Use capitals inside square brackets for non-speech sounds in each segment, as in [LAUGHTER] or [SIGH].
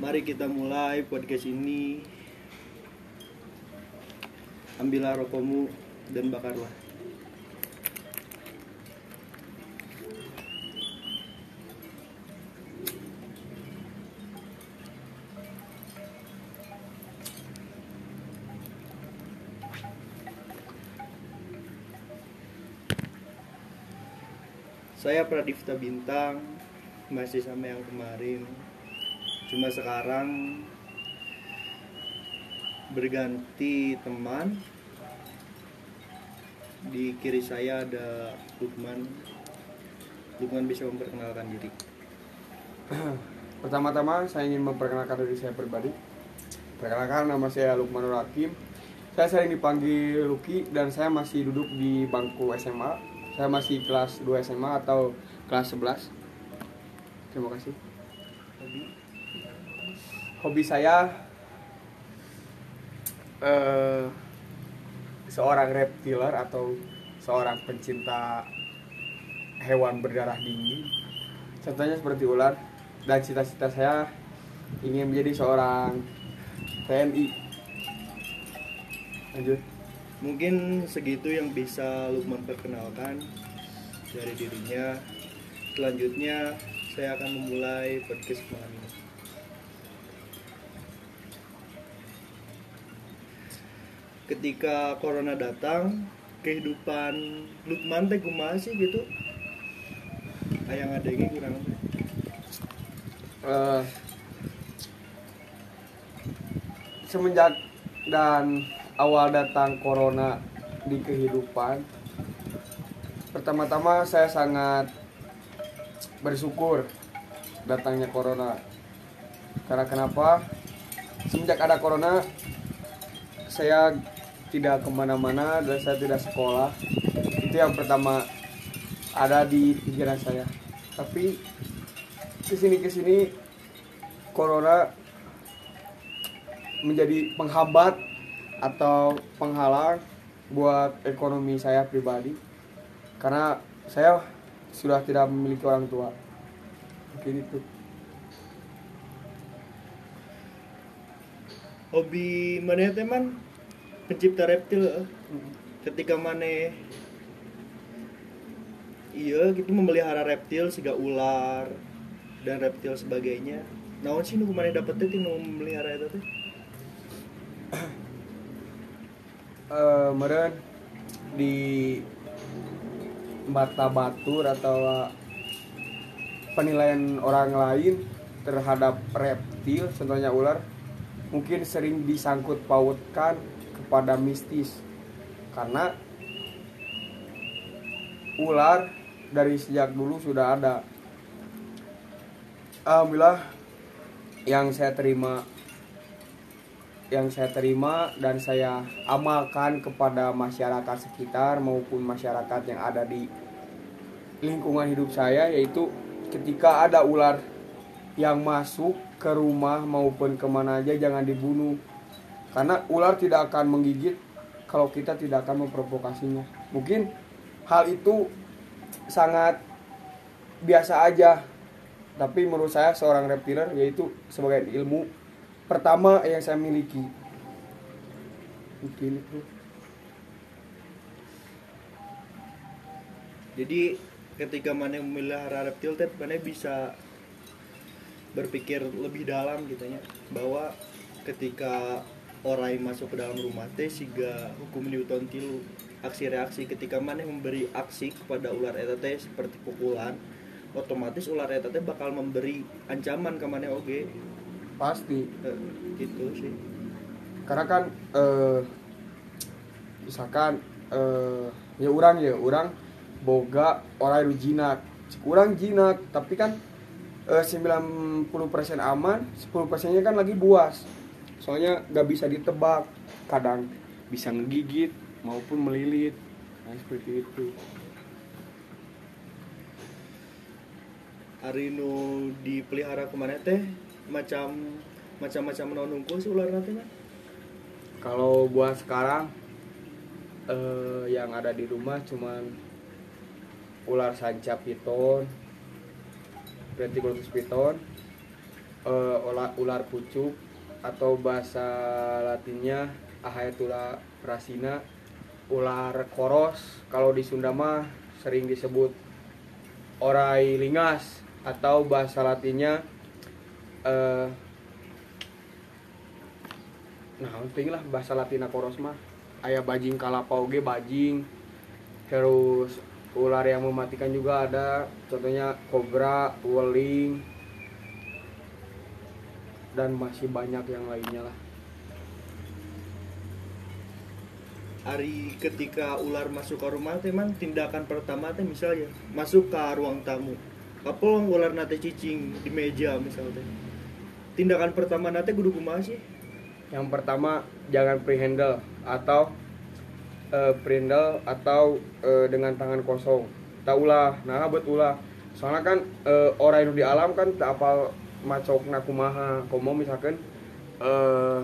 Mari kita mulai podcast ini. Ambillah rokokmu dan bakarlah. Saya Pradipta Bintang masih sama yang kemarin. Cuma sekarang berganti teman. Di kiri saya ada Lukman. Lukman bisa memperkenalkan diri. [CLEARS THROAT] Pertama-tama saya ingin memperkenalkan diri saya pribadi. Perkenalkan nama saya Lukmanul Hakim. Saya sering dipanggil Luki dan saya masih duduk di bangku SMA. Saya masih kelas 2 SMA atau kelas 11. Terima kasih. Hobi? Saya eh seorang reptiler atau seorang pencinta hewan berdarah dingin. Contohnya seperti ular dan cita-cita saya ingin menjadi seorang TNI. Lanjut. Mungkin segitu yang bisa Lukman perkenalkan dari dirinya. Selanjutnya saya akan memulai podcast malam ini. Ketika corona datang, kehidupan Lukman teh kumaha sih gitu? Ayang ini kurang? Eh, semenjak dan awal datang corona di kehidupan pertama-tama saya sangat bersyukur datangnya corona karena kenapa semenjak ada corona saya tidak ke mana-mana dan saya tidak sekolah. Itu yang pertama ada di pikiran saya. Tapi ke sini ke sini corona menjadi penghambat atau penghalang buat ekonomi saya pribadi. Karena saya sudah tidak memiliki orang tua. Mungkin itu. Hobi mana teman? Pencipta reptil. eh? Ketika mana iya gitu memelihara reptil siga ular dan reptil sebagainya. Naon sih nu mana dapetnya teh nu memelihara itu teh? eh meren di bata batur atau penilaian orang lain terhadap reptil contohnya ular mungkin sering disangkut pautkan kepada mistis. Karena ular dari sejak dulu sudah ada. Alhamdulillah yang saya terima yang saya terima dan saya amalkan kepada masyarakat sekitar maupun masyarakat yang ada di lingkungan hidup saya yaitu ketika ada ular yang masuk ke rumah maupun ke mana aja jangan dibunuh karena ular tidak akan menggigit kalau kita tidak akan memprovokasinya. Mungkin hal itu sangat biasa aja. Tapi menurut saya seorang reptiler yaitu sebagai ilmu pertama yang saya miliki. Mungkin itu. Jadi ketika mana memelihara reptil teh mana bisa berpikir lebih dalam gitu ya? Bahwa ketika orang yang masuk ke dalam rumah teh siga hukum Newton tilu. Aksi reaksi ketika mana memberi aksi kepada ular eta teh seperti pukulan otomatis ular eta teh bakal memberi ancaman ke mana oge? Pasti. Eh, gitu sih. Karena kan eh, misalkan eh, ya orang ya orang boga orang itu jinak. Kurang jinak tapi kan eh, 90% aman 10% nya kan lagi buas soalnya nggak bisa ditebak kadang bisa ngegigit maupun melilit. Nah seperti itu. Hari nu dipelihara ke mana teh? Macam macam-macam nonungku sih ular nanti kan kalau buat sekarang eh, yang ada di rumah cuman ular sanca piton Reticulus piton eh, ular, ular pucuk atau bahasa latinnya Ahaetula prasina ular koros kalau di Sunda mah sering disebut orai lingas atau bahasa latinnya eh nah penting lah bahasa latina koros mah. Ayah bajing kalapa oge bajing. Terus ular yang mematikan juga ada. Contohnya kobra weling dan masih banyak yang lainnya lah. Ari ketika ular masuk ke rumah teh man tindakan pertama teh misalnya masuk ke ruang tamu. Kapolong ular nate cicing di meja misalnya tindakan pertama nate kudu kumaha sih? Yang pertama jangan pre-handle atau eh, pre-handle atau eh, dengan tangan kosong. Tak ulah nah betulah soalnya kan eh, orang yang di alam kan tak apa macok nakumaha komo misalkan eh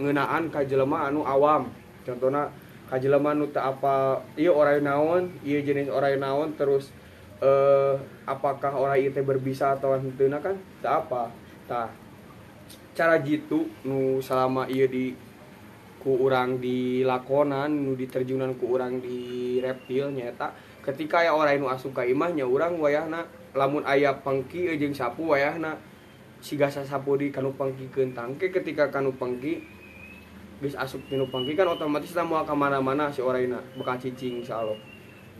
ngenaan ka jelema anu awam. Contohnya ka jelema anu tak apa iya orang naon iya jenis orang naon terus eh apakah orang itu berbisa atau henteu kan? Tak apa? Tah cara jitu nu selama iya di ku orang di lakonan nu diterjunan ku orang di reptil nyata ketika ya orang nu asup ka imahnya orang wayahna lamun aya pengki jeung sapu wayahna siga sasapu di kanu pengkikeun tangke ketika kanu pengki geus asup kanu pengki kan otomatis kita mau ke mana-mana si orangna bakal cicing insyaallah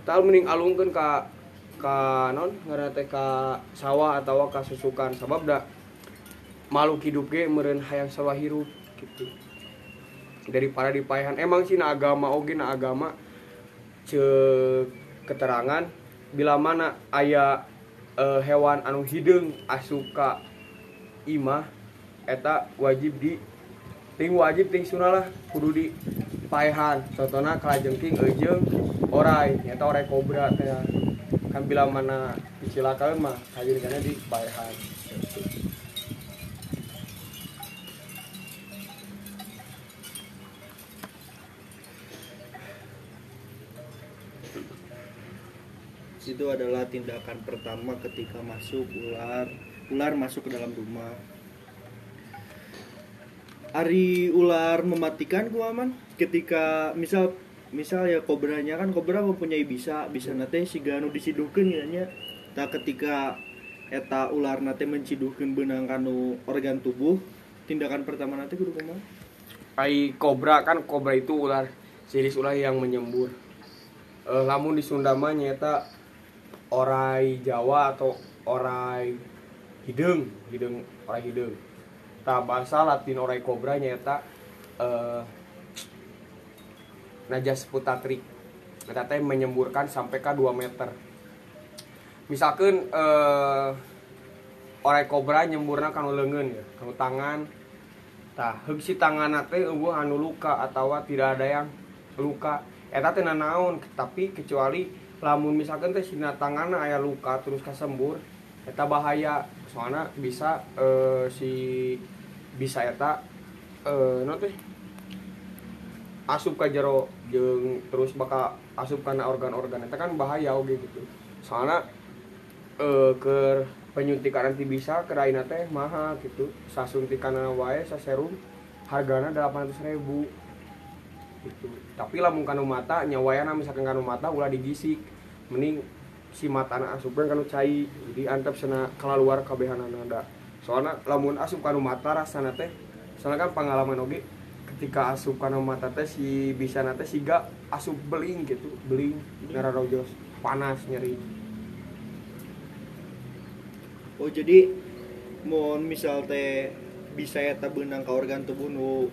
Tal mending alungkeun ka ka non ngaranna teh ka sawah atau ka susukan. Sabab da makhluk hidup ge meureun hayang sawah hirup gitu. Daripada dipaehan emang sih na agama oge na agama cek keterangan bila mana aya eh, hewan anu hideung asup ka imah eta wajib di ting wajib ting sunah lah kudu di paehan. Contohna kalajengking ejeung orai nyata orai kobra kan bila mana dicilakaeun mah hajirkeunna di paehan itu adalah tindakan pertama ketika masuk ular ular masuk ke dalam rumah. Ari ular mematikan ku aman. Ketika misal misal ya kobranya kan kobra mempunyai bisa bisa nate si ganu disiduhkeun ya tak ketika eta ular nate menciduhkeun benang kanu organ tubuh tindakan pertama nate kudu kumaha ai kobra kan kobra itu ular jenis ular yang menyembur. Eh, lamun di Sunda mah nyata orai Jawa atau orai hidung hidung orai hidung tak bahasa Latin orai kobra nyata eh, najas putatrik Eta teh menyemburkan sampai ke 2 meter. Misalkan eh, orai kobra nyemburna kanu leungeun ya kanu tangan. Tah si tangan teh eueuh anu luka atau tidak ada yang luka. Eta teh naon tapi kecuali lamun misalkan teh sina tanganna aya luka terus kasembur eta bahaya. Soalnya bisa eh, si bisa eta naon teh asup ka jero jeung terus bakal asup kana organ-organ. Eta kan bahaya oge gitu. Soalnya eh ke penyuntikan anti bisa ke ayeuna teh mahal gitu. Sasuntikan wae saserum hargana 800.000 ribu. Gitu. Tapi lamun kanu mata nyawayana misalkan kanu mata ulah digisik mending si mata anak asupkan kanu cai. Jadi antep sana keluar kabehanan ada soalnya lamun asup kanu mata rasana teh soalnya kan pengalaman oge ketika asup kanu mata teh si bisa nate siga asup beling gitu. Beling ngararojos panas nyeri. Oh jadi mohon misal teh bisa eta benang ka organ tubuh nu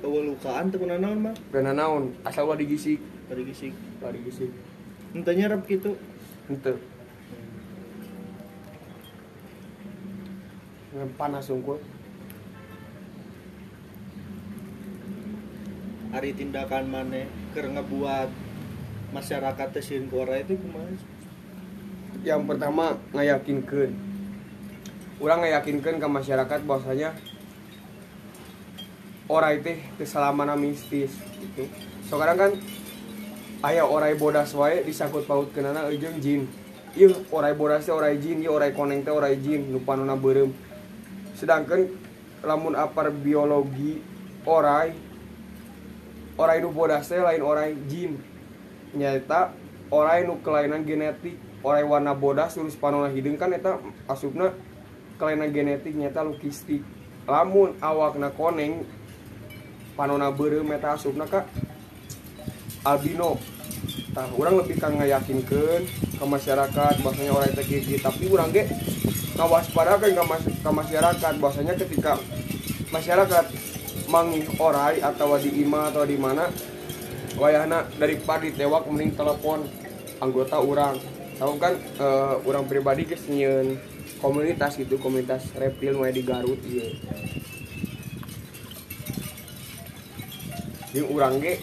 lukaan teu kunaon mah naon asal ulah digisik tadi gisik. Ulah digisik Henteu nyerep gitu Ente. Panas unggul. Ari tindakan maneh keur ngebuat masyarakat teh sieun ku ora itu kumaha Yang pertama ngayakinkan. Orang ngayakinkan ke masyarakat bahwasanya orang itu keselamatan mistis gitu. Sekarang kan aya orai bodas wae disangkut paut kenana jeung jin. Ieu orai bodas teh orai jin, ieu orai koneng teh orai jin, nu panonna beureum. sedangkan lamun apar biologi orai orai nu bodas teh lain orai jin nyata orai nu kelainan genetik orai warna bodas terus panona hidung kan eta asupna kelainan genetik nyata lukistik lamun awakna koneng panona beureum eta asupna ka albino. Tah orang lebih kan ngayakinkeun ke masyarakat bahwasanya orang teh kieu tapi orang ge ngawaspadakeun ke, mas ke masyarakat bahwasanya ketika masyarakat mangih orai atau di ima atau di mana wayahna daripada ditewak mending telepon anggota orang. Tahu kan uh, orang pribadi nyieun komunitas gitu komunitas reptil mulai di Garut iya yang orang ge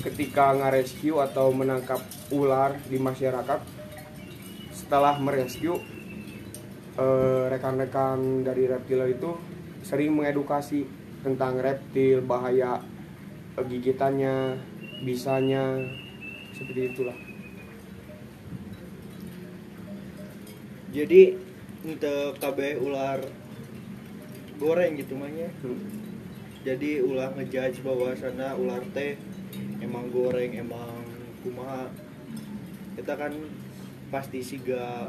ketika ngarescue atau menangkap ular di masyarakat setelah merescue eh, rekan-rekan dari reptil itu sering mengedukasi tentang reptil bahaya eh, gigitannya bisanya seperti itulah. Jadi untuk KB ular goreng gitu mahnya Hmm. jadi ulah ngejudge bahwa sana ular teh emang goreng emang kumaha. Kita kan pasti siga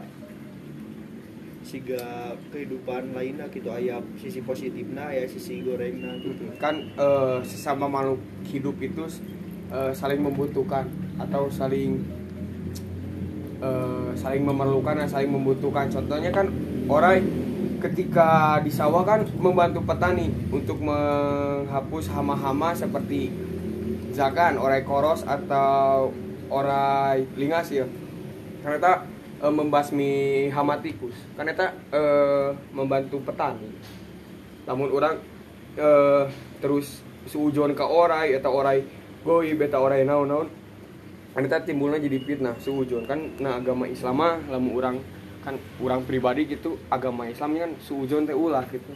siga kehidupan lainnya gitu aya sisi positifnya ya sisi gorengnya gitu. Kan eh, sesama makhluk hidup itu eh, saling membutuhkan atau saling eh, saling memerlukan dan saling membutuhkan. Contohnya kan orang ketika di sawah kan membantu petani untuk menghapus hama-hama seperti zagan orai koros atau orai lingas ya. Eta e, membasmi hama tikus karena eta e, membantu petani. Namun orang e, terus seujon ke orai atau orai goi beta orai naon naon kan eta timbulnya jadi fitnah seujon kan nah agama Islam mah lamun orang kan orang pribadi gitu agama Islam kan seujon teh ulah gitu.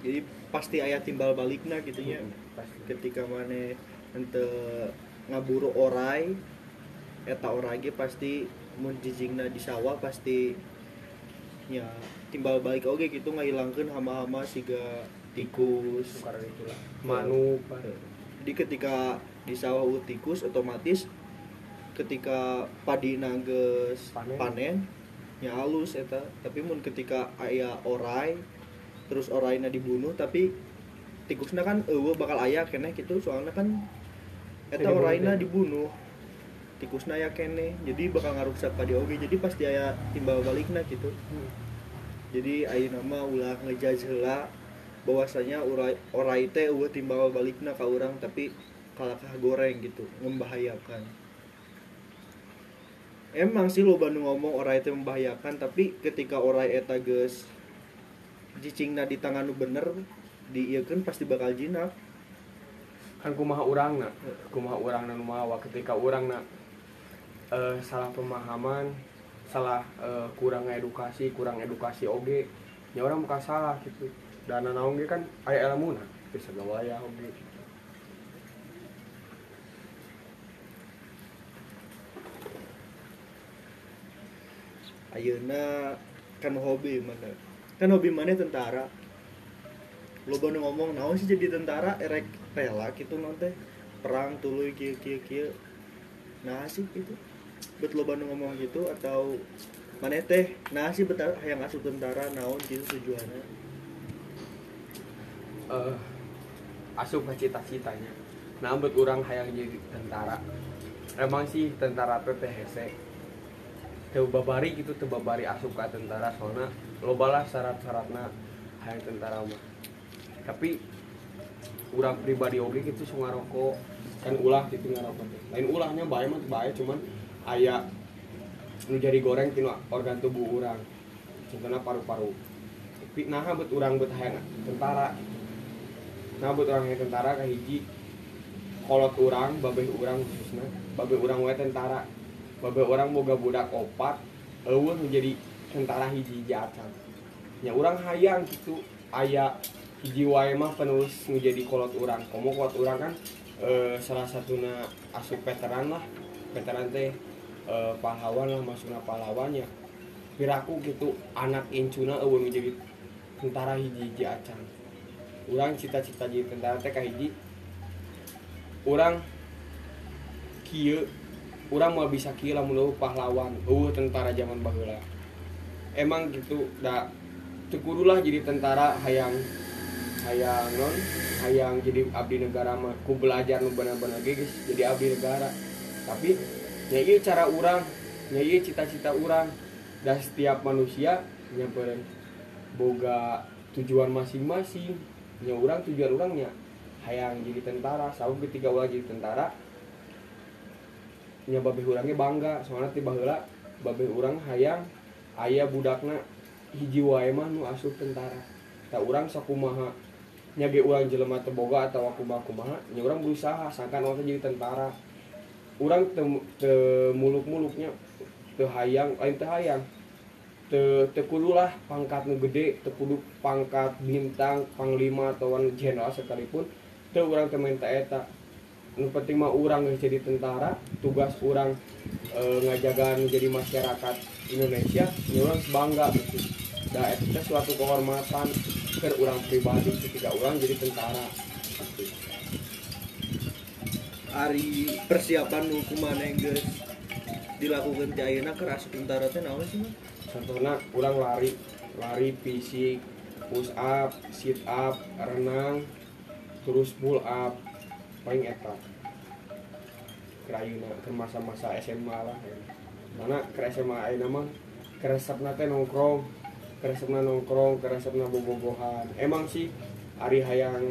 Jadi pasti ayat timbal baliknya gitu ya. Ketika mana ente ngaburu orai eta orai ge pasti mun jijingna di sawah pasti ya timbal balik. Oge gitu ngahilangkeun hama-hama siga tikus. Manuk jadi ketika di sawah tikus otomatis ketika padi nages Panen. panen, ya halus eta. Tapi mun ketika aya orai terus oraina dibunuh tapi tikusnya kan eueuh bakal aya keneh gitu. Soalnya kan eta deh. dibunuh. Tikusna ya keneh jadi bakal ngarusak ka dia oge. Jadi pasti aya timbal balikna gitu. Jadi ayeuna mah ulah ngejudge heula bahwasanya orai orai teh eueuh timbal balikna ka urang tapi kalakah goreng gitu membahayakan. Emang sih lo bandung ngomong orai teh membahayakan tapi ketika orai eta geus jicingna di tangan nu bener di pasti bakal jinak kan kumaha urang na kumaha urang na mawa ketika urang na. Eh, salah pemahaman salah eh, kurang edukasi kurang edukasi oge. Ya orang bukan salah gitu. Dan naon ge kan aya ilmu na bisa gawaya oge. Ayeuna kan hobi mana kan hobi mana tentara? Lo baru ngomong naon sih jadi tentara? Erek rela gitu nanti perang tuluy kieu kieu kieu. Nah sih gitu. Bet lo baru ngomong gitu atau mana teh? Nah sih betul yang asup tentara naon gitu tujuannya? Eh asup cita-citanya. Nah buat orang hayang jadi tentara? Emang sih tentara teh teh hese teu babari gitu teu babari asup ka tentara soalnya loba lah syarat-syaratna hayang tentara mah. Tapi urang pribadi oge gitu suka ngarokok. Kan ulah gitu ngarokok lain ulahnya bae mah bae cuman aya nu jadi goreng tina organ tubuh urang. Contohnya paru-paru. Tapi nah buat urang buat hayang tentara. Nah buat orang yang tentara ke hiji. Kolot orang babeh orang khususnya. Babeh orang wae tentara babeh orang boga budak opat eueuh menjadi tentara hiji hiji acan. Nya orang hayang gitu aya hiji wae mah penulis menjadi kolot orang komo kolot orang kan eh, salah satuna asup veteran lah. Veteran teh eh, pahlawan lah maksudnya pahlawannya piraku gitu anak incuna eueuh jadi tentara hiji-hiji acan. Urang cita-cita jadi tentara teh ka hiji. Urang kieu urang mau bisa lamun eueuh pahlawan. Eueuh tentara zaman baheula. Emang gitu da teu kudulah jadi tentara hayang hayang non hayang jadi abdi negara mah. Ku belajar nu bener-bener ge geus jadi abdi negara. Tapi nya ieu cara urang nya ieu cita-cita urang. Dan setiap manusia nyamperin boga tujuan masing-masing. Nya urang tujuan urangnya hayang jadi tentara. Saung ketika ulah jadi tentara nya babeh urangnya bangga. Soalnya tiba heula babeh urang hayang aya budakna. Hiji wae mah nu asup tentara. Tak urang sakumaha nya ge urang jelema teu boga atawa kumaha kumaha nya urang berusaha sangkan orang jadi tentara. Urang teu teu muluk-muluknya teu hayang lain teu hayang. Teu teu kudu lah pangkat nu gede teu kudu pangkat bintang panglima atau jenderal sekalipun teu urang teu minta eta penting mah geus jadi tentara tugas urang e, jadi masyarakat Indonesia urang bangga gitu da eta teh suatu kehormatan ke urang pribadi ketika urang jadi tentara. Hari persiapan hukuman yang guys dilakukan di ayeuna keras tentara teh naon sih mah contohnya urang lari lari fisik push up sit up renang terus pull up paling eta kerayuna ke masa-masa SMA lah. Ya. mana ke SMA ayeuna mah keresepna teh nongkrong keresepna nongkrong keresepna bobogohan emang sih ari hayang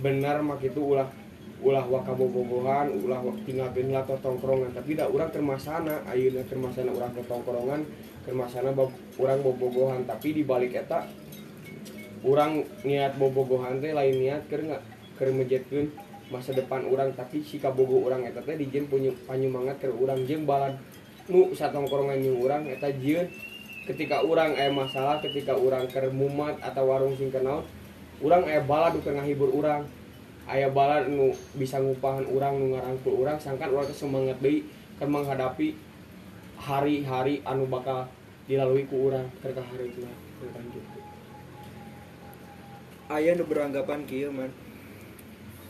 benar mah kitu ulah ulah waka bobogohan ulah tinggalkeun lah tongkrongan. Tapi da urang keur masana ayeuna keur masana urang ke tongkrongan keur masana urang bobogohan tapi di balik eta urang niat bobogohan teh lain niat keur nggak keur masa depan orang tapi si kabogo orang eta teh dijieun punya panyumangat ke orang jeung balad nu satongkrongan jeung urang eta jieun ketika orang aya masalah ketika orang keur mumat atau warung sing kenal orang aya balad keur ngahibur orang aya balad nu bisa ngupahan orang nu ngarangkul orang sangkan orang semangat deui keur menghadapi hari-hari anu bakal dilalui ku urang keur ka hareupeuna tentang gitu aya nu beranggapan kieu man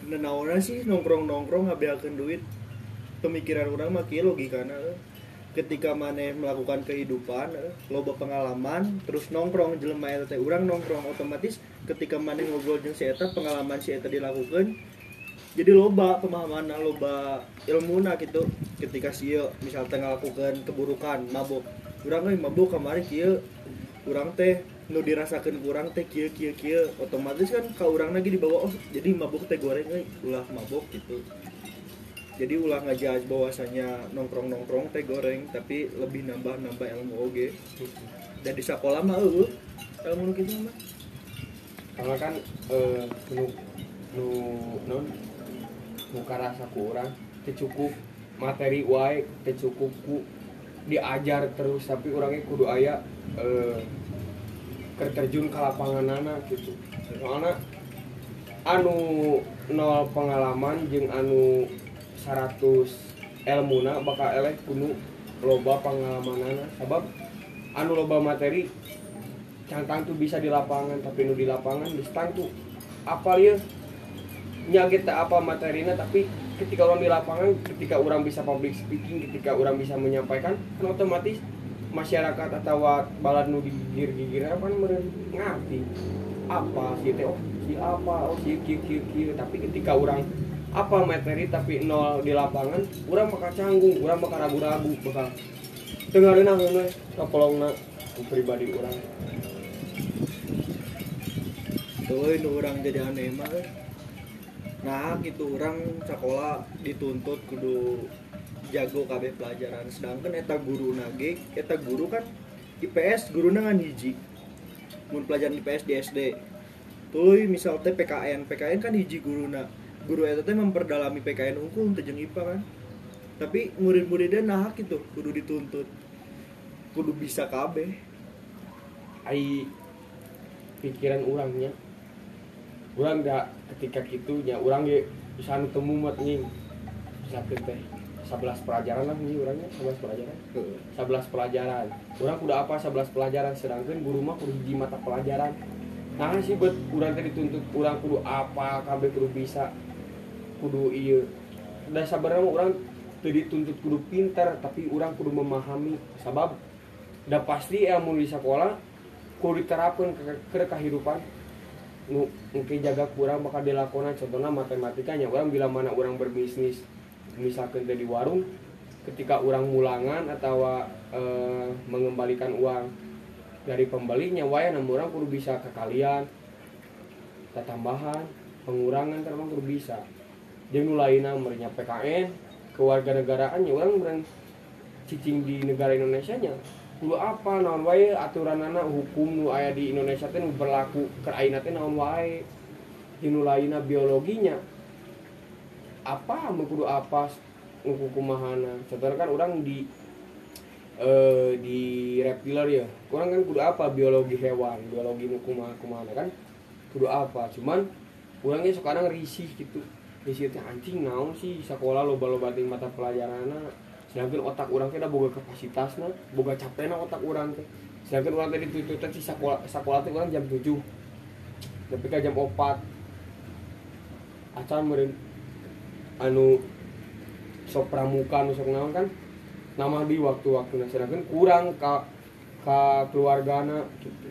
nenaona sih nongkrong nongkrong ngabiakeun duit. Pemikiran orang mah kieu logikana eh. ketika maneh melakukan kehidupan eh, loba pengalaman terus nongkrong jelema eta urang nongkrong otomatis ketika maneh ngobrol jeung si eta pengalaman si eta dilakukan jadi loba pemahaman loba ilmuna gitu ketika sieu misal teh ngalakukeun keburukan mabuk. Urang mabuk kamari kieu urang teh nu dirasakan kurang teh kieu kieu kieu. Otomatis kan ka urang lagi dibawa oh jadi mabuk teh goreng euy ulah mabuk gitu. Jadi ulah ngajaj bahwasanya nongkrong nongkrong teh goreng tapi lebih nambah nambah ilmu oge. Dan di sekolah mah eueuh ilmu nu kitu mah. Karena kan eh, nu nu non muka rasa ku orang teu cukup materi wae teu cukup ku diajar terus tapi orangnya kudu aya eh, terjun ke lapangan anak gitu. Soalnya anu nol pengalaman jeung anu 100 ilmuna bakal eleh kudu loba pengalaman sabab anu loba materi cantang tuh bisa di lapangan tapi nu di lapangan di stang tuh apa ya? Nya kita apa materinya tapi ketika orang di lapangan ketika orang bisa public speaking ketika orang bisa menyampaikan kan otomatis masyarakat atau balad nu digigir-gigir apa meureun? Ngerti. Apa sih teh? Oh si apa? Oh si kieu kieu kieu. Tapi ketika orang apa materi tapi nol di lapangan orang bakal canggung orang bakal ragu-ragu bakal dengerin aku nih kapolongna pribadi orang tuh nu urang jadi aneh mah nah gitu orang sekolah dituntut kudu jago KB pelajaran. Sedangkan eta guru nage eta guru kan IPS guru kan hiji. Mun pelajaran IPS di SD tuh misal teh PKN PKN kan hiji guru guru eta teh memperdalami PKN untuk jeung IPA kan. Tapi murid-muridnya nah gitu kudu dituntut. Kudu bisa KB ai pikiran orangnya orang gak ketika gitunya orang ge bisa temu mat nying sakit teh 11 pelajaran lah ini orangnya 11 pelajaran. 11 pelajaran. Orang kudu apa 11 pelajaran. Sedangkan guru mah kudu hiji mata pelajaran. Nah sih buat orang tadi dituntut orang kudu apa kabeh kudu bisa kudu iya. Dan sebenarnya orang tadi dituntut kudu pintar tapi orang kudu memahami. Sabab dan pasti ilmu di sekolah kudu diterapkan ke, ke kehidupan. Mungkin jaga kurang bakal dilakukan. Contohnya matematikanya. Orang bila mana orang berbisnis misalkan di warung ketika orang mulangan atau eh, mengembalikan uang dari pembelinya waya namun orang kudu bisa ke kalian. Tambahan pengurangan terus kudu bisa. Jeung nu lainna merenya PKN kewarganegaraannya orang berang cicing di negara Indonesia nya kudu apa naon wae aturan anak hukum nu aya di Indonesia teh berlaku ke ayeuna teh naon wae. Jeung biologinya apa kudu apa nguku kumahana. Contohnya kan orang di eh di reptiler ya kurang kan kudu apa biologi hewan biologi kumaha kumahana kan kudu apa. Cuman orangnya sekarang risih gitu. Risih teh anjing naon sih sekolah loba loba ting mata pelajaranna sedangkan otak orang teh boga kapasitasna boga capekna otak orang teh. Sedangkan orang teh dituntut teh si sekolah sekolah teh orang jam 7 tapi ka jam 4 acan meureun anu sok pramuka anu sok naon kan nama di waktu-waktu nah sedangkan kurang ka ka keluargana gitu.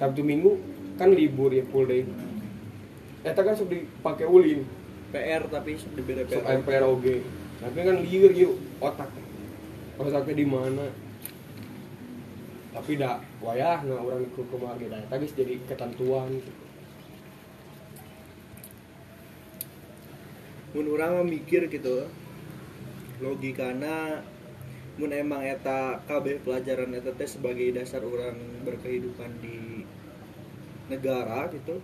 Sabtu Minggu kan libur ya full day. Eta kan sok dipake ulin. PR tapi sok PR MPR oge. Tapi kan liur yuk otak. Otaknya di mana? Tapi dah wayah nggak orang ke kemar gitu eta geus jadi ketentuan. gitu. Mun urang mah mikir gitu. Logikana mun emang eta kabeh pelajaran eta teh sebagai dasar orang berkehidupan di negara gitu.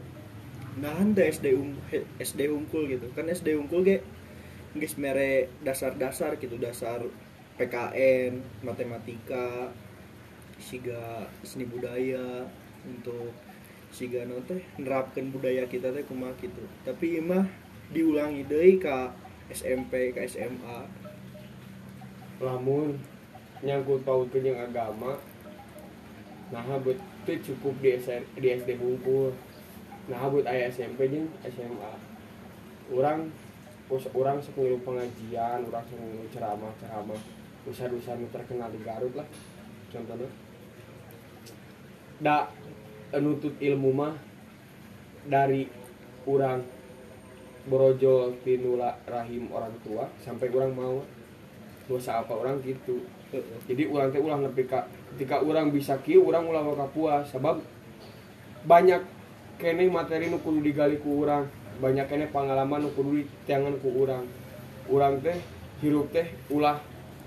Nah teh SD um, SD unggul gitu. Kan SD unggul ge geus mere dasar-dasar gitu dasar PKN matematika siga seni budaya untuk siga non teh nerapkan budaya kita teh kumaha gitu tapi imah diulangi deui ka SMP ka SMA lamun nyangkut pautkeun jeung agama nah but teu cukup di, S- di SD bungkul nah but aya SMP jeung SMA orang orang ngilu pengajian orang ngilu ceramah ceramah dosa-dosa nu terkenal di Garut lah contohnya. Da nutut ilmu mah dari orang borojol tinula rahim orang tua sampai orang mau dosa apa orang gitu. Jadi orang teh ulang nepi ka ketika orang bisa kieu orang ulang ka puas sebab banyak kene materi nu kudu digali ku urang banyak kene pengalaman nu kudu ditiangan ku urang. Urang teh hirup teh ulah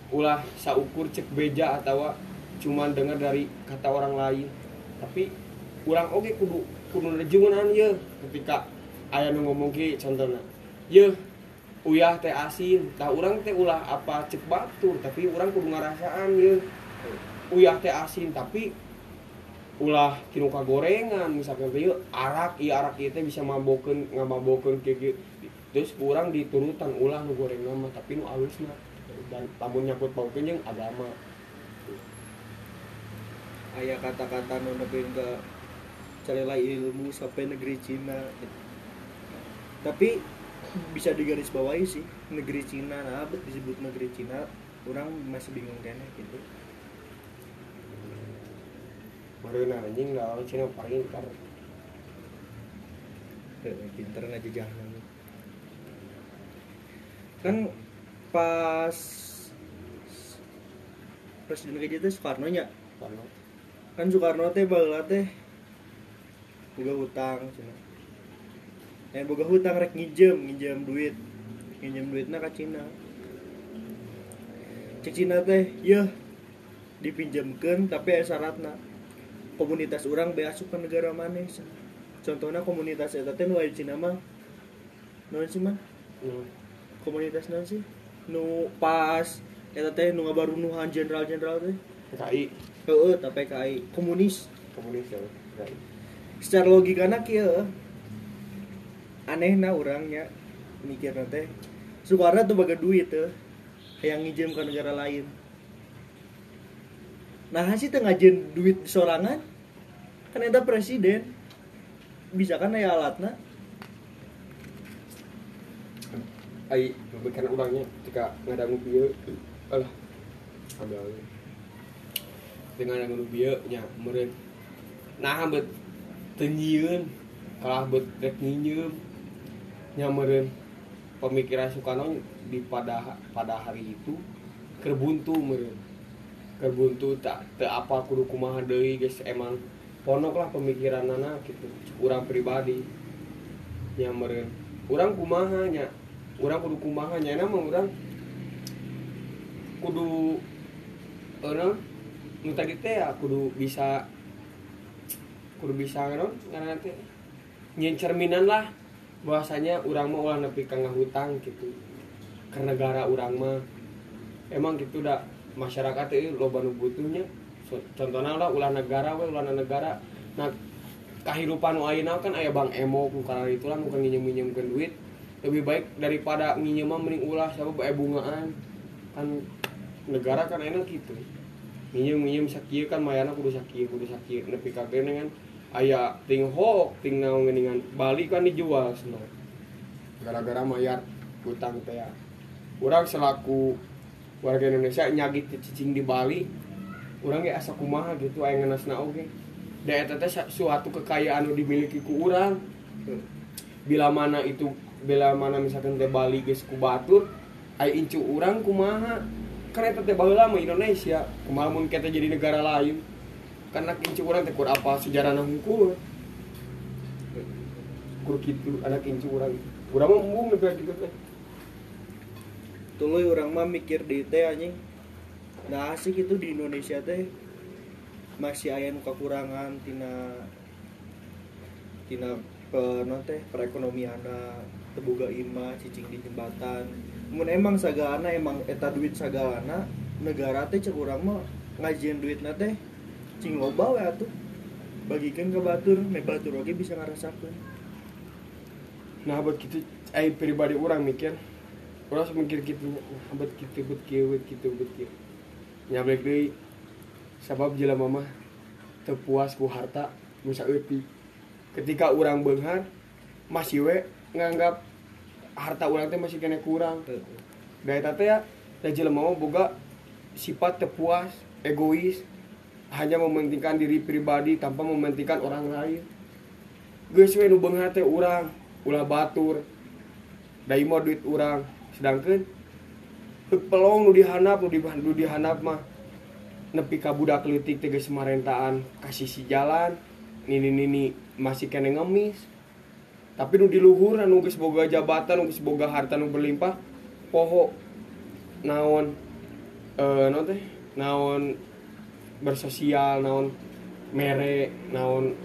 ulah saukur cek beja atau cuman dengar dari kata orang lain. Tapi urang oge kudu kudu rejeungan ye ketika aya nu ngomong ki contohna. Ye uyah teh asin. Tah urang teh ulah apa cek batur tapi urang kudu ngarasaan ye uyah teh asin tapi ulah tinu kagorengan. Misalkan ieu arak ieu arak ieu teh bisa mabokeun ngamabokeun gitu terus kurang diturutan ulah nu goreng mah tapi nu alusna. Dan lamun nyangkut paukeun jeung agama. Aya kata-kata nu nepikeun ke calela ilmu sampai negeri Cina. Tapi bisa digaris bawahi sih negeri Cina nah disebut negeri Cina orang masih bingung kayaknya gitu. Baru anjing lah orang Cina paling ntar. Eh, pinter ngajajahna kan pas presiden kayak gitu Soekarno. Nya karena kan Soekarno teh baheula teh boga hutang cenah. Eh boga hutang rek nginjem, nginjem duit. Nginjem duitna ka Cina. Cek Cina teh, yeuh dipinjamkeun tapi aya syaratna. Komunitas orang bea asup ka negara cenah. Contohnya komunitas eta teh nu aya Cina mah naon sih mah? hmm, Komunitas naon sih? Nu pas eta teh nu ngabarunuhan jenderal-jenderal teh. PKI Heeh, tapi PKI komunis. komunis ya secara logikana kieu anehna orangnya mikir teh. Soekarno tuh baga duit tuh yang ngijem ke negara lain. Nah sih tengah jen duit sorangan kan presiden. Bisa kan ya alatnya ai karena orangnya ketika ngadang bieu alah ada dengan ngadang bieu nya meureun. Nah bet tenjieun kalah bet rek nya meureun pemikiran Soekarno di pada pada hari itu kerbuntu meureun. Kerbuntu tak te apa kudu kumaha deui geus emang ponok lah pemikiran anak gitu kurang pribadi. Nya meureun urang kumaha nya urang kudu kumaha nya mah urang kudu eueuh nu tadi teh ya kudu bisa kudu bisa naon ngaranna teh nyen cerminan lah bahwasanya urang mah ulah nepi ka ngahutang gitu. Ke negara urang mah. Emang gitu dah masyarakat itu loba nu butuhnya so, contohnya lah ulah negara we ulah negara. Nah kahirupan nu kan aya bang emo ku kana itulah nu kan nginjem-nginjemkeun duit. Lebih baik daripada nginjem mah mending ulah siapa bae bungaan. Kan negara kan enak gitu. Nginjem nginjem sakieu kan mayana kudu sakieu kudu sakieu. Nepi ka kan aya ting hok ting naon geuningan Bali kan dijual cenah gara-gara mayar utang teh ya. urang selaku warga Indonesia nyagit cicing di Bali urang ge asa kumaha gitu aya ngeunasna oge. Da eta teh suatu kekayaan nu dimiliki ku urang. Bila mana itu bila mana misalkan teh Bali geus ku batur ai incu urang kumaha? Kan eta teh baheula mah Indonesia. Kumaha mun kita jadi negara lain karena incu urang teh kur apa? Sejarahna hungkul kur kitu anak incu urang urang mah umum kayak gitu teh tuluy orang mah mikir di teh anjing. Nah asik itu di Indonesia teh. Masih aya nu kekurangan tina tina pe teh perekonomian tebuga ima cicing di jembatan. Mun emang sagana emang eta duit sagana negara teh cek urang mah ngajian duitna teh cing loba we atuh. Bagikan ke batur me batur oge bisa ngarasakeun. Nah buat gitu ai pribadi orang mikir orang mikir gitu nah buat gitu buat kieu buat gitu buat kieu. Nya balik deui sabab jelema mah teu puas ku harta nu saeutik ketika orang beunghar masih we nganggap harta orang teh masih kena kurang. Eta teh ya da jelema mah boga sifat teu puas egois hanya mementingkan diri pribadi tanpa mementingkan orang lain. Geus we nu beunghar teh urang ulah batur da imah duit urang. Sedangkan pelong nu dihanap di nu dihanap mah nepi ka budak leutik teh geus marentaan kasih si jalan nini nini masih kene ngemis. Tapi nu di luhur nu geus boga jabatan nu geus boga harta nu berlimpah poho naon eh naon teh naon bersosial naon mere naon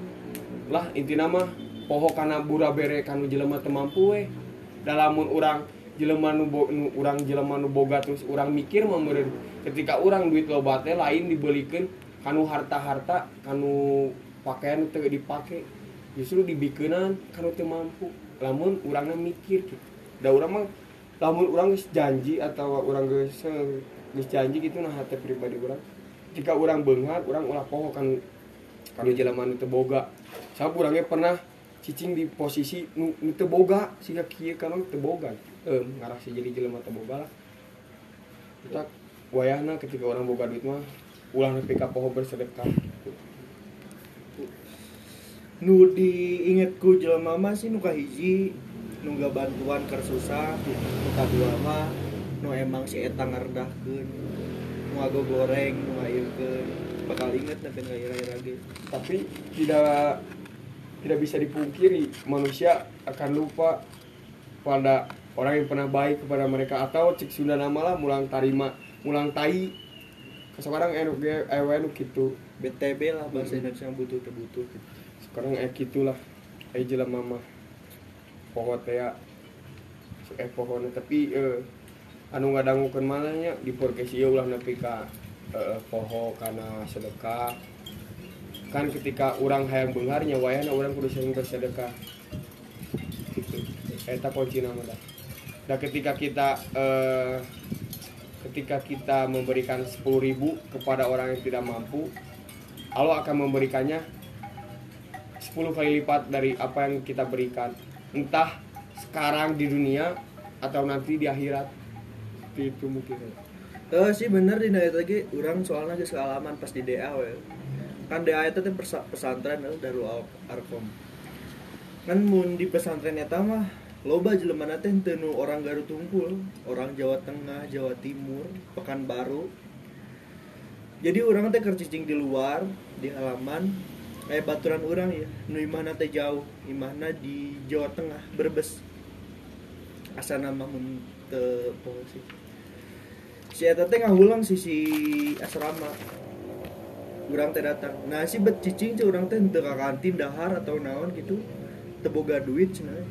lah intina mah poho kana bura bere kanu jelema teu mampu we. Dalamun urang jelema nu, urang jelema nu boga terus urang mikir mah meureun ketika urang duit loba teh lain dibelikeun kanu harta-harta kanu pakaian teu dipake justru dibikeunan kanu teu mampu. Lamun urangna mikir gitu. Da mah lamun geus janji atau urang geus geus janji gitu nah hati pribadi urang jika urang beunghar urang ulah poho kan kanu jelema nu teu boga sabab urang ge pernah cicing di posisi nu, boga siga kieu kan teu boga em ngarah si jadi jelema teu boga lah. Kita wayahna ketika orang boga duit mah ulah nepi ka poho bersedekah nu diingetku jelema mah sih nu kahiji nu bantuan keur susah nu kadua mah nu emang si eta ngardahkeun nu ago goreng nu ngayeukeun bakal inget nanti ngaira-ira ge tapi tidak tidak bisa dipungkiri manusia akan lupa pada orang yang pernah baik kepada mereka. Atau cek Sunda nama lah mulang tarima mulang tai. Sekarang enu ge enu gitu. BTB lah bahasa Indonesia yang butuh terbutuh. Gitu. sekarang eh gitulah. Eh jelas mama. Pohon teh ya eh pohon tapi eh anu ngadangukeun mananya di podcast ieu ulah nepi ka eh, poho kana sedekah. Kan ketika orang hayang beunghar nya wayahna urang kudu sering bersedekah. Gitu. Eta kunci nama dah. Dan ketika kita eh, ketika kita memberikan 10.000 kepada orang yang tidak mampu Allah akan memberikannya 10 kali lipat dari apa yang kita berikan. Entah sekarang di dunia atau nanti di akhirat itu mungkin Eh sih bener di itu lagi orang soalnya ke sekalaman pas di DA we. Kan DA itu persa- pesantren Darul Ar- Arkom. Kan mun di pesantren eta mah loba jelema teh teu nu orang Garut tungkul, orang Jawa Tengah, Jawa Timur, Pekanbaru. Jadi orang teh keur cicing di luar, di halaman eh baturan orang ya, nu imahna teh jauh, imahna di Jawa Tengah, Brebes. Asana mah mun teu si eta teh ngahulang si si asrama. Urang teh datang. Nah si bet cicing teh urang teh teu ka kantin dahar atau naon gitu teu boga duit cenah.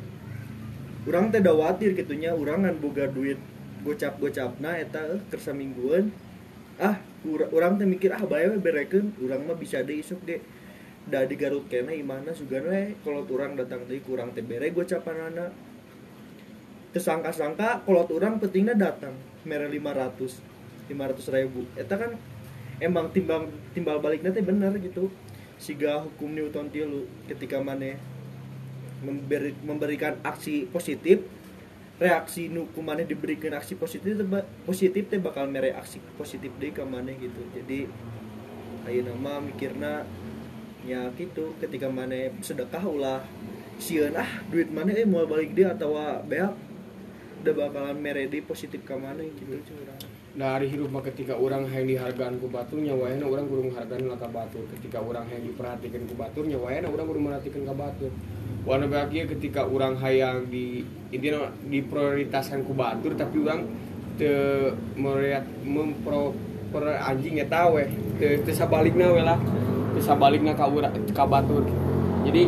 Urang teh dawatir gitunya urang ngan boga duit gocap-gocapna eta eh, keur saminggueun ah ura- urang teh mikir ah bae we berekeun mah bisa deui isuk ge da di Garut kene imahna sugan kalau urang datang deui kurang teh bere gocapanana tersangka-sangka kalau orang pentingnya datang. Merah 500 500 ribu. Eta kan emang timbang timbal baliknya teh bener gitu. Siga hukum Newton tilu ketika mana memberi, memberikan aksi positif reaksi nu ku maneh diberikan aksi positif teh ba- positif teh bakal mere aksi positif deh ke maneh gitu. Jadi ayo nama mikirna ya gitu ketika mana sedekah ulah sieun ah duit mana eh mau balik dia atau beak udah bakalan mere di positif ke mana gitu curang dari hidup mah ketika orang yang dihargaan ku baturnya wayana orang kudu menghargaan lah ka batur. Ketika orang yang diperhatikan ku baturnya wayana orang kudu merhatikan ka batur. Warna bahagia ketika orang hayang di intinya diprioritaskan ku batur tapi orang te melihat mempro per anjing ya tahu eh te, te sabalikna we lah. Te sabalikna ka urang ka batur. Jadi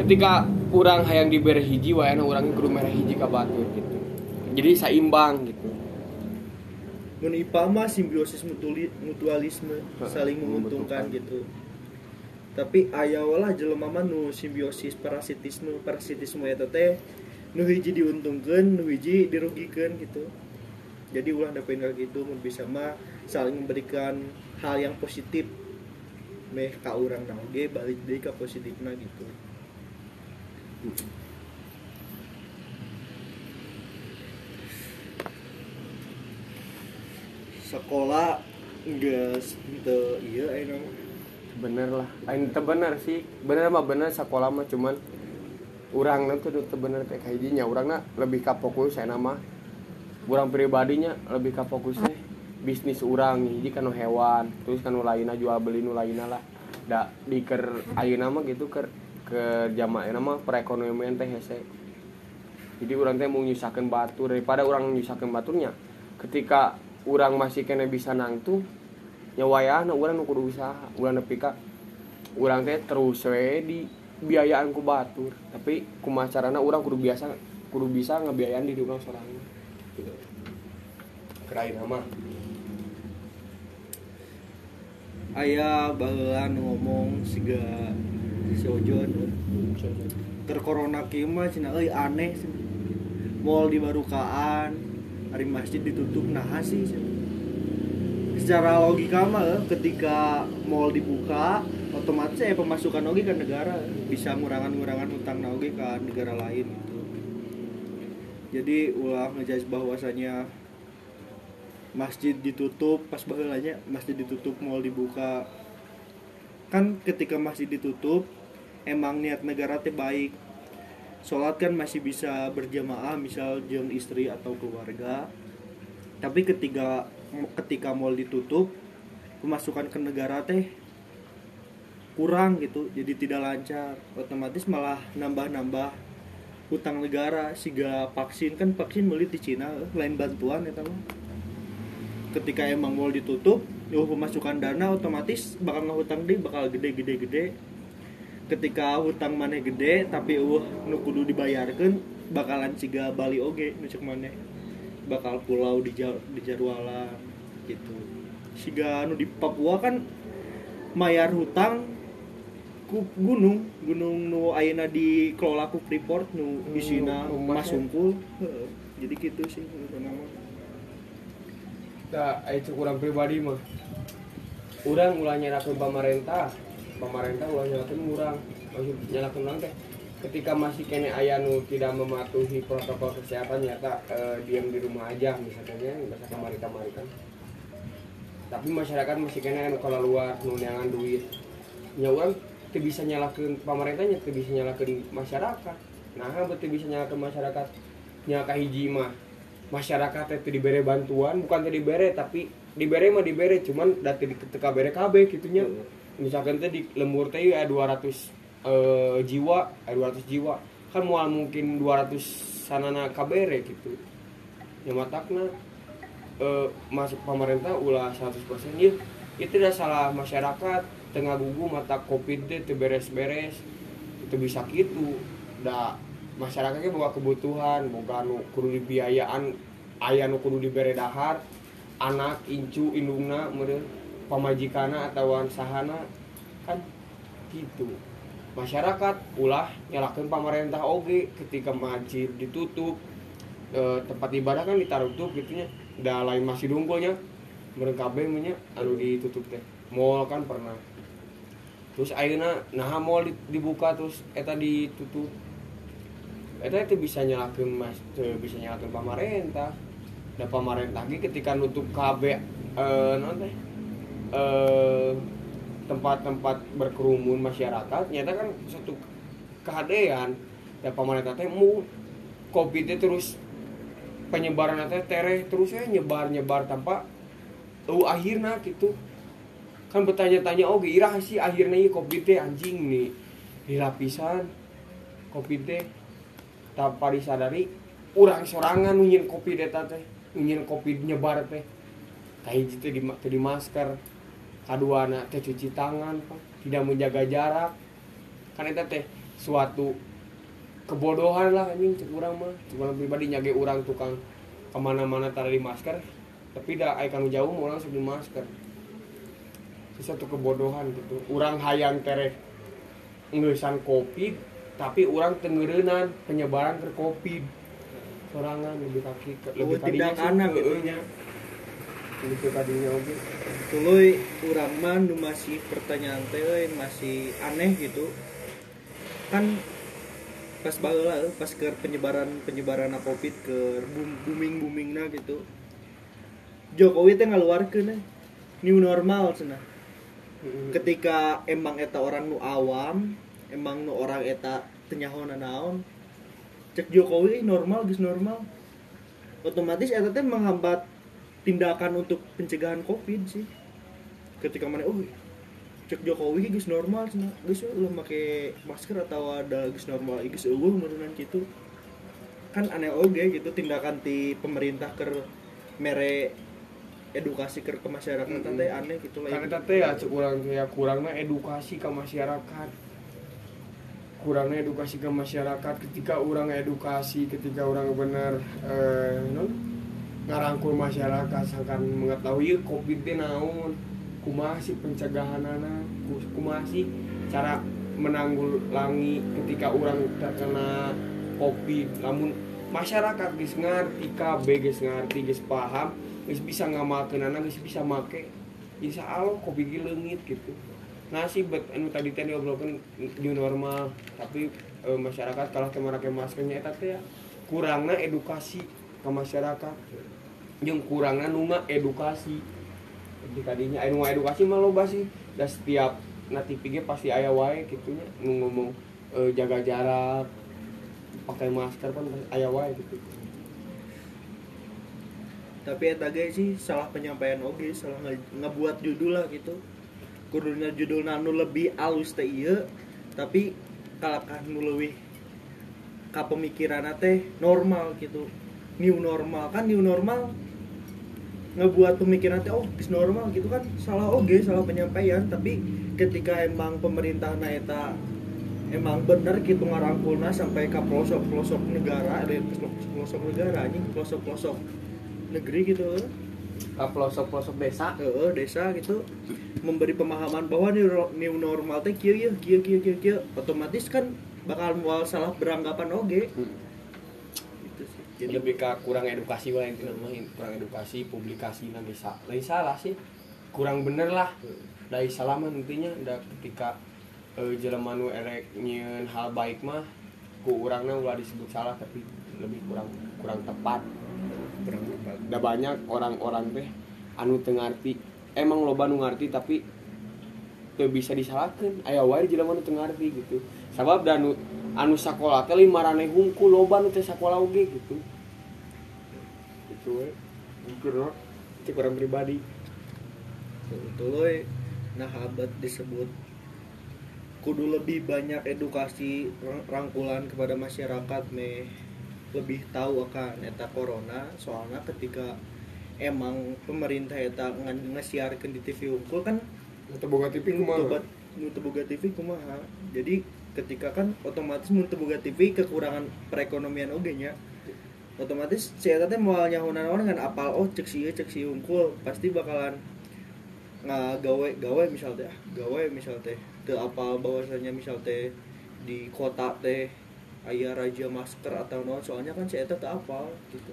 ketika orang hayang diberi hiji wayana orang kudu mere hiji ka batur gitu jadi seimbang gitu. Mun IPA mah simbiosis mutuali- mutualisme saling menguntungkan gitu. Tapi aya lah jelema mah nu simbiosis parasitisme parasitisme eta teh nu hiji diuntungkeun nu hiji dirugikeun gitu. Jadi ulah dapein kayak gitu mun bisa mah saling memberikan hal yang positif. Meh ka urang na balik deui ka positifna gitu sekolah teu ieu aya nama bener lah. Teu bener sih. Bener mah bener sekolah mah cuman urang tuh teu bener teh kayak urangna lebih ka fokus saya nama urang pribadinya lebih ka fokusnya bisnis urang hiji kanu hewan terus kanu lainna jual beli nu lainna lah. Da di ker ayeuna mah gitu ker ke jamaah mah perekonomian teh jadi orang teh mau nyusakeun batur. Daripada orang nyusakeun baturnya ketika orang masih kena bisa nangtu nyawayana orang kudu usaha urang nepi ka urang teh terus we di biayaan ku batur tapi kumaha carana urang kudu biasa kudu bisa ngebiayaan diri urang sorangan gitu kerain mah. Aya baheula nu ngomong siga si Ojon. Mah cenah euy aneh. Cenah. Mall di Barukaan, hari masjid ditutup nah sih. Secara logika mah ketika mall dibuka otomatis ya pemasukan oge ke negara bisa ngurangan-ngurangan hutang na oge ke negara lain gitu. Jadi ulah ngejudge bahwasanya masjid ditutup pas baheulanya masjid ditutup mall dibuka kan ketika masjid ditutup emang niat negara teh baik sholat kan masih bisa berjamaah misal jeung istri atau keluarga. Tapi ketika ketika mall ditutup pemasukan ke negara teh kurang gitu jadi tidak lancar. Otomatis malah nambah-nambah hutang negara. Siga vaksin kan vaksin beli di Cina eh, lain bantuan ya mah. Ketika emang mall ditutup yo pemasukan dana otomatis bakal ngehutang deh bakal gede gede gede ketika hutang maneh gede tapi uh nu kudu dibayarkan bakalan ciga Bali oge nu cek maneh. Bakal pulau di Ja- di Jarwalan gitu. Siga nu di Papua kan mayar hutang ku gunung gunung nu ayeuna dikelola ku Freeport nu isina rumahnya. mas sungkul Heeh. jadi gitu sih nama tak itu kurang pribadi mah. Orang ulah nyalakan pemerintah pemerintah ulah nyalakan maksud nyalakan orang teh ketika masih kene ayah nu tidak mematuhi protokol kesehatan nyata eh, diam di rumah aja misalnya bisa kamari kamari kan. Tapi masyarakat masih kena anu kalau luar nu neangan duit. Nya teu bisa nyalakeun pemerintahnya teu bisa nyalakeun masyarakat. Nah betul bisa nyalakeun masyarakat. Nya kahiji mah masyarakat itu dibere bantuan bukan teu dibere tapi dibere mah dibere cuman dati teka bere kabeh gitunya misalkan teh di lembur teh ya 200 eh, jiwa eh, 200 jiwa. Kan mual mungkin 200 sanana kabere gitu. Ya matakna eh, masuk pemerintah ulah 100% ya itu tidak salah masyarakat tengah gugu mata covid itu beres-beres. Itu bisa gitu. Da masyarakatnya bawa kebutuhan boga nu kudu dibiayaan aya nu kudu dibere dahar anak incu indungna meureun pamajikana atau sahana kan gitu. Masyarakat ulah nyalakan pemerintah oge ketika masjid ditutup eh, tempat ibadah kan ditutup gitunya da lain masih dungkulnya meureun kabeh mah nya anu ditutup teh. Mall kan pernah. Terus ayeuna nah mall di- dibuka terus eta ditutup. Eta itu bisa nyalakeun mas teu bisa nyalakeun pemerintah da pemerintah ge ketika nutup KB eh naon teh eh tempat-tempat berkerumun masyarakat nyata kan satu kehadean da pemerintah teh mu covid terus penyebaran teh tereh terus ya nyebar nyebar tanpa uh, akhirnya gitu. Kan bertanya-tanya oh irah sih akhirnya ini covid teh anjing nih di lapisan covid teh. Tanpa disadari urang sorangan nunyin covid teh nunyin covid nyebar teh. Kayak gitu di, di masker kedua anak teh cuci tangan Pak. tidak menjaga jarak. Kan eta teh suatu kebodohan lah anjing cek urang mah. Cuma pribadi nyage urang tukang ke mana-mana taruh di masker. Tapi dah aya kanu jauh mau langsung di masker. Itu suatu kebodohan gitu. Urang hayang tereh ngeusan covid tapi urang tengeureunnan penyebaran ke covid sorangan lebih kaki Oh, lebih kadinya tindak anak gitu heueuh nya. lebih kadinya oge Tuluy urang mah nu masih pertanyaan teh masih aneh gitu. Kan pas baheula euy, pas ke penyebaran penyebaran Covid ke booming boomingna gitu. Jokowi teh ngaluarkeun eh, new normal cenah. Ketika emang eta orang nu awam, emang nu orang eta tenyaho naon. Cek Jokowi normal geus normal. Otomatis eta teh menghambat tindakan untuk pencegahan covid sih. Ketika mana oh cek Jokowi geus normal cenah geus lu make masker atau ada geus normal geus eueuh meureunnan kitu. Kan aneh oge gitu tindakan ti pemerintah ke mere edukasi ke ke masyarakat Mm-mm. teh aneh gitu lah. Karena teh ya cek urang teh ya kurangnya edukasi ke masyarakat. Kurangnya edukasi ke masyarakat ketika orang edukasi ketika orang benar eh, non, ngarangkul masyarakat akan mengetahui covid teh naon kumaha sih pencegahanana ku- kumaha sih cara menanggulangi ketika orang terkena covid? Namun masyarakat geus ngarti kabeh geus ngarti geus paham geus bisa ngamalkeunana geus bisa make insya Allah covid ge leungit gitu. Sih bet anu tadi teh diobrolkeun new normal tapi eh, masyarakat kalah teu make maskernya teh ya kurangna edukasi ke masyarakat jeung kurangna nu edukasi. Jadi kadinya anu edukasi mah loba sih. Da setiap na TV ge pasti aya wae kitunya nu ngomong eh, jaga jarak pakai masker kan aya wae gitu. Tapi eta ge sih salah penyampaian oge salah nge- ngebuat judul lah gitu. Kudunya judul nu lebih alus teh ieu tapi kalahkah nu leuwih ka pemikiran teh normal gitu. New normal kan new normal ngebuat pemikiran teh oh geus normal gitu kan. Salah oge salah penyampaian. Tapi ketika emang pemerintah na eta emang bener gitu ngarangkulna sampai ke pelosok pelosok negara ada pelosok pelosok negara anjing pelosok pelosok negeri gitu. Ka pelosok-pelosok desa? Heeh, desa gitu. Memberi pemahaman bahwa new, normal teh kieu ya kieu kieu kieu kieu. Otomatis kan bakal mual salah beranggapan oge. Gitu sih jadi lebih ke kurang edukasi lah intinya kurang edukasi publikasi nanti sa lain salah sih. Kurang bener lah. Dari salaman intinya da ketika uh, jelema nu erek hal baik mah ku urangna ulah disebut salah tapi lebih kurang kurang tepat. Kurang tepat. Ada banyak orang-orang teh anu teu ngarti emang loba nu ngarti tapi teu bisa disalahkan aya wae jelema nu teu ngarti gitu sabab dan anu, sakola teh lima raneh hungkul loba nu teh sakola oge gitu. Gitu we mikirna itu kurang pribadi. Tuloy nah abad disebut kudu lebih banyak edukasi rang- rangkulan kepada masyarakat meh. Lebih tahu akan eta corona soalnya ketika emang pemerintah eta ngesiarkeun di TV unggul kan boga TV Nutubat Nutuboga TV kumaha? Jadi ketika kan otomatis Nutuboga TV kekurangan perekonomian oge nya. Otomatis si eta teh moal nyahunan orang kan apal oh cek si cek si unggul pasti bakalan ngagawe gawe misal teh ah, gawe misal teh teu apal bahwasanya misal teh di kota teh aya raja masker atau non soalnya kan si eta teu apal gitu.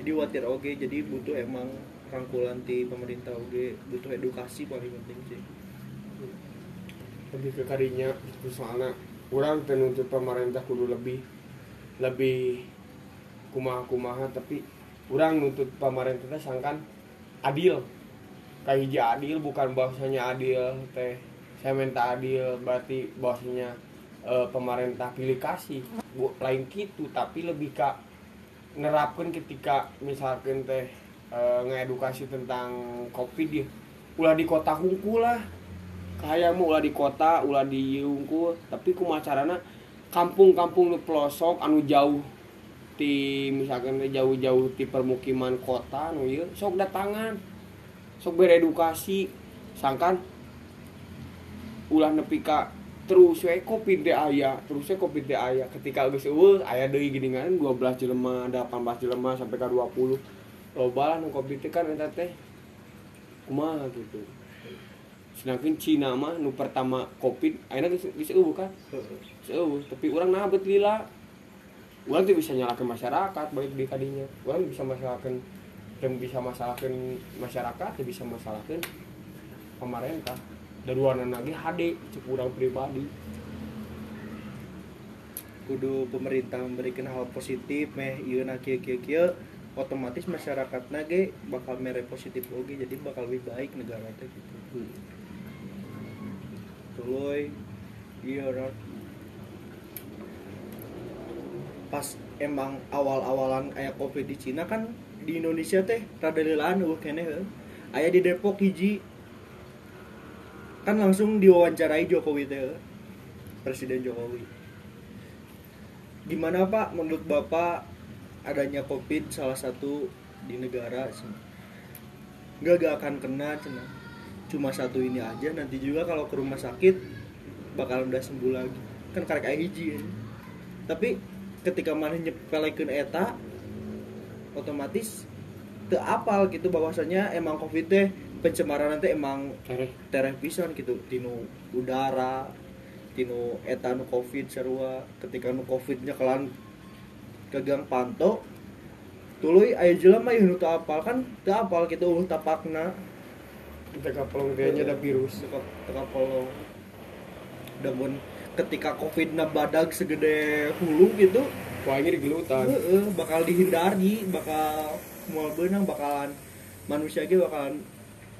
Jadi watir oge jadi butuh emang rangkulan ti pemerintah oge butuh edukasi paling penting sih lebih ke kadinya itu soalnya kurang menuntut pemerintah kudu lebih lebih kumaha kumaha tapi kurang nuntut pemerintah sangkan adil. Kayak adil bukan bahwasanya adil teh saya minta adil berarti bahwasanya eh, pemerintah pilih kasih. Bu, lain gitu tapi lebih ke nerapkan ketika misalkan teh eh, ngedukasi tentang covid dia. Ulah di kota hungkul lah kayak mau ulah di kota ulah di hungkul tapi kumaha carana kampung-kampung nu pelosok anu jauh ti misalkan jauh-jauh ti permukiman kota nu ieu sok datangan sok beredukasi. Sangkan ulah nepi ka terus we covid teh aya terus we covid teh aya. Ketika geus eueuh aya deui geuningan 12 jelema 18 jelema sampai ka 20 loba lah nu covid teh kan eta teh kumaha gitu sedangkan Cina mah nu pertama covid ayeuna geus geus eueuh kan? Eueuh. Tapi urang nah bet lila. Urang teh bisa nyalakeun masyarakat baik di kadinya. Urang bisa masalahkeun dan bisa masalahkeun masyarakat teu bisa masalahkeun pemerintah. Daruanan lagi HD cek urang pribadi. Kudu pemerintah memberikan hal positif meh ieu na kieu kieu kieu otomatis masyarakat ge bakal mere positif oge jadi bakal lebih baik negara teh gitu tuloy iya Rod. pas emang awal-awalan aya covid di Cina kan di Indonesia teh rada leulaan eueuh keneh heuh. aya di Depok hiji kan langsung diwawancarai Jokowi teh. Presiden Jokowi gimana Pak menurut Bapak adanya Covid salah satu di negara? Nggak gak akan kena cina. Cuma satu ini aja nanti juga kalau ke rumah sakit bakal udah sembuh lagi. Kan karek aya hiji ya. Tapi ketika mana nyepelekeun eta otomatis teu apal gitu bahwasanya emang Covid teh pencemaran nanti emang Tereh. tereh pisan gitu tinu udara tinu eta nu covid sarua ketika nu covidnya kelan kegang panto tuluy aya jelema ieu nu apal kan teu apal gitu uh tapakna kita kapalong teh ada virus. Teka teka polong dan mun ketika covid na badag segede hulu gitu wah ini digelutan. heeh bakal dihindari bakal moal beunang bakalan manusia ge bakalan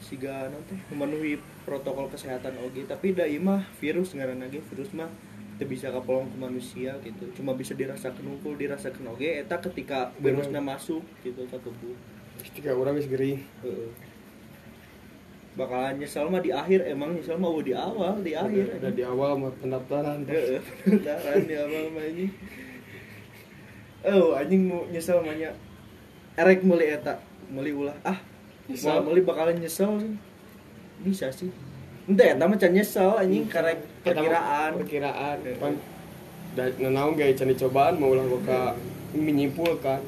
siga nanti memenuhi protokol kesehatan oge. Tapi da ieu mah virus ngaranna ge virus mah teu bisa kapolong ke manusia gitu. Cuma bisa dirasakan unggul dirasakan oge eta ketika virusnya masuk gitu ke tubuh. Ketika orang geus geuring Heeh. Bakalan nyesel mah di akhir emang nyesel mah di awal di akhir. udah di awal mah pendaftaran. Pendaftaran di awal mah anjing oh anjing mau nyesel mah nya. Erek meuli eta meuli ulah. Ah Nyesel. mau bakalan nyesel bisa sih. Ente eta mah can nyesel anjing karek perkiraan. perkiraan. Heeh. pan da nanaon gaya can dicobaan mau ulah ka menyimpulkan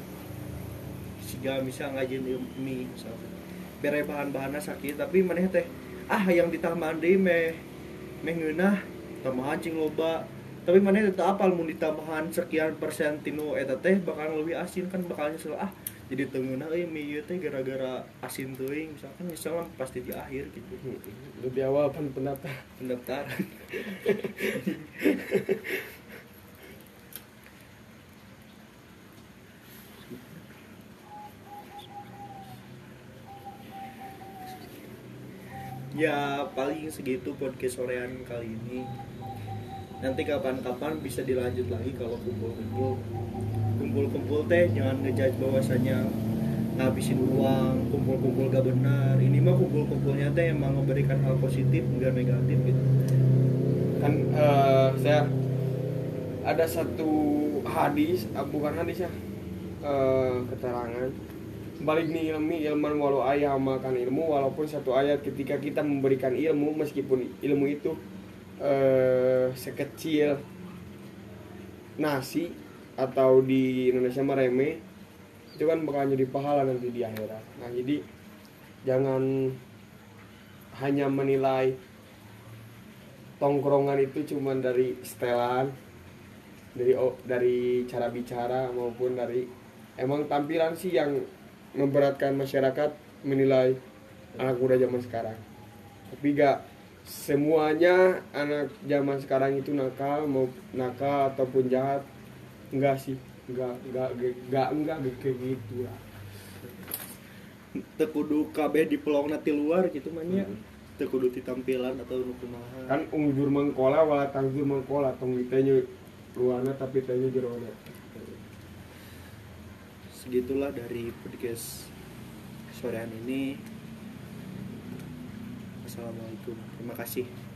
siga bisa ngajin mie misalkan bere bahan-bahannya sakit tapi maneh teh ah yang ditambahan deui meh meh ngeunah tambahan cing loba. Tapi mana tetap apal mun ditambahan sekian persen tinu eta teh bakal lebih asin kan bakal nyesel ah jadi temenah euy mie teh gara-gara asin teuing misalkan nyesel mah pasti di akhir gitu. Lebih awal pendaftar pendaftaran [LAUGHS] ya paling segitu podcast sorean kali ini. Nanti kapan-kapan bisa dilanjut lagi kalau kumpul-kumpul. Kumpul-kumpul teh jangan ngejudge bahwasanya ngabisin uang kumpul-kumpul gak benar. Ini mah kumpul-kumpulnya teh emang memberikan hal positif enggak negatif gitu. Kan eh, saya ada satu hadis ah, bukan hadis ya eh, keterangan balik nih ilmi ilman walau ayah amalkan ilmu walaupun satu ayat ketika kita memberikan ilmu meskipun ilmu itu eh, sekecil nasi atau di Indonesia mah remeh itu kan bakal jadi pahala nanti di akhirat. Nah jadi jangan hanya menilai tongkrongan itu cuma dari setelan dari o- dari cara bicara maupun dari emang tampilan sih yang memberatkan masyarakat menilai anak muda zaman sekarang. Tapi gak semuanya anak zaman sekarang itu nakal mau nakal ataupun jahat enggak sih. Enggak enggak enggak enggak, enggak kayak gitu lah. Teu kudu kabeh di pelong ti luar gitu mah nya teu kudu di tampilan atau nu kumaha? Kan ungjur mengkola wala tangjur mengkola tong ditanya luarnya tapi tanya jerona segitulah dari podcast sorean ini. Assalamualaikum. Terima kasih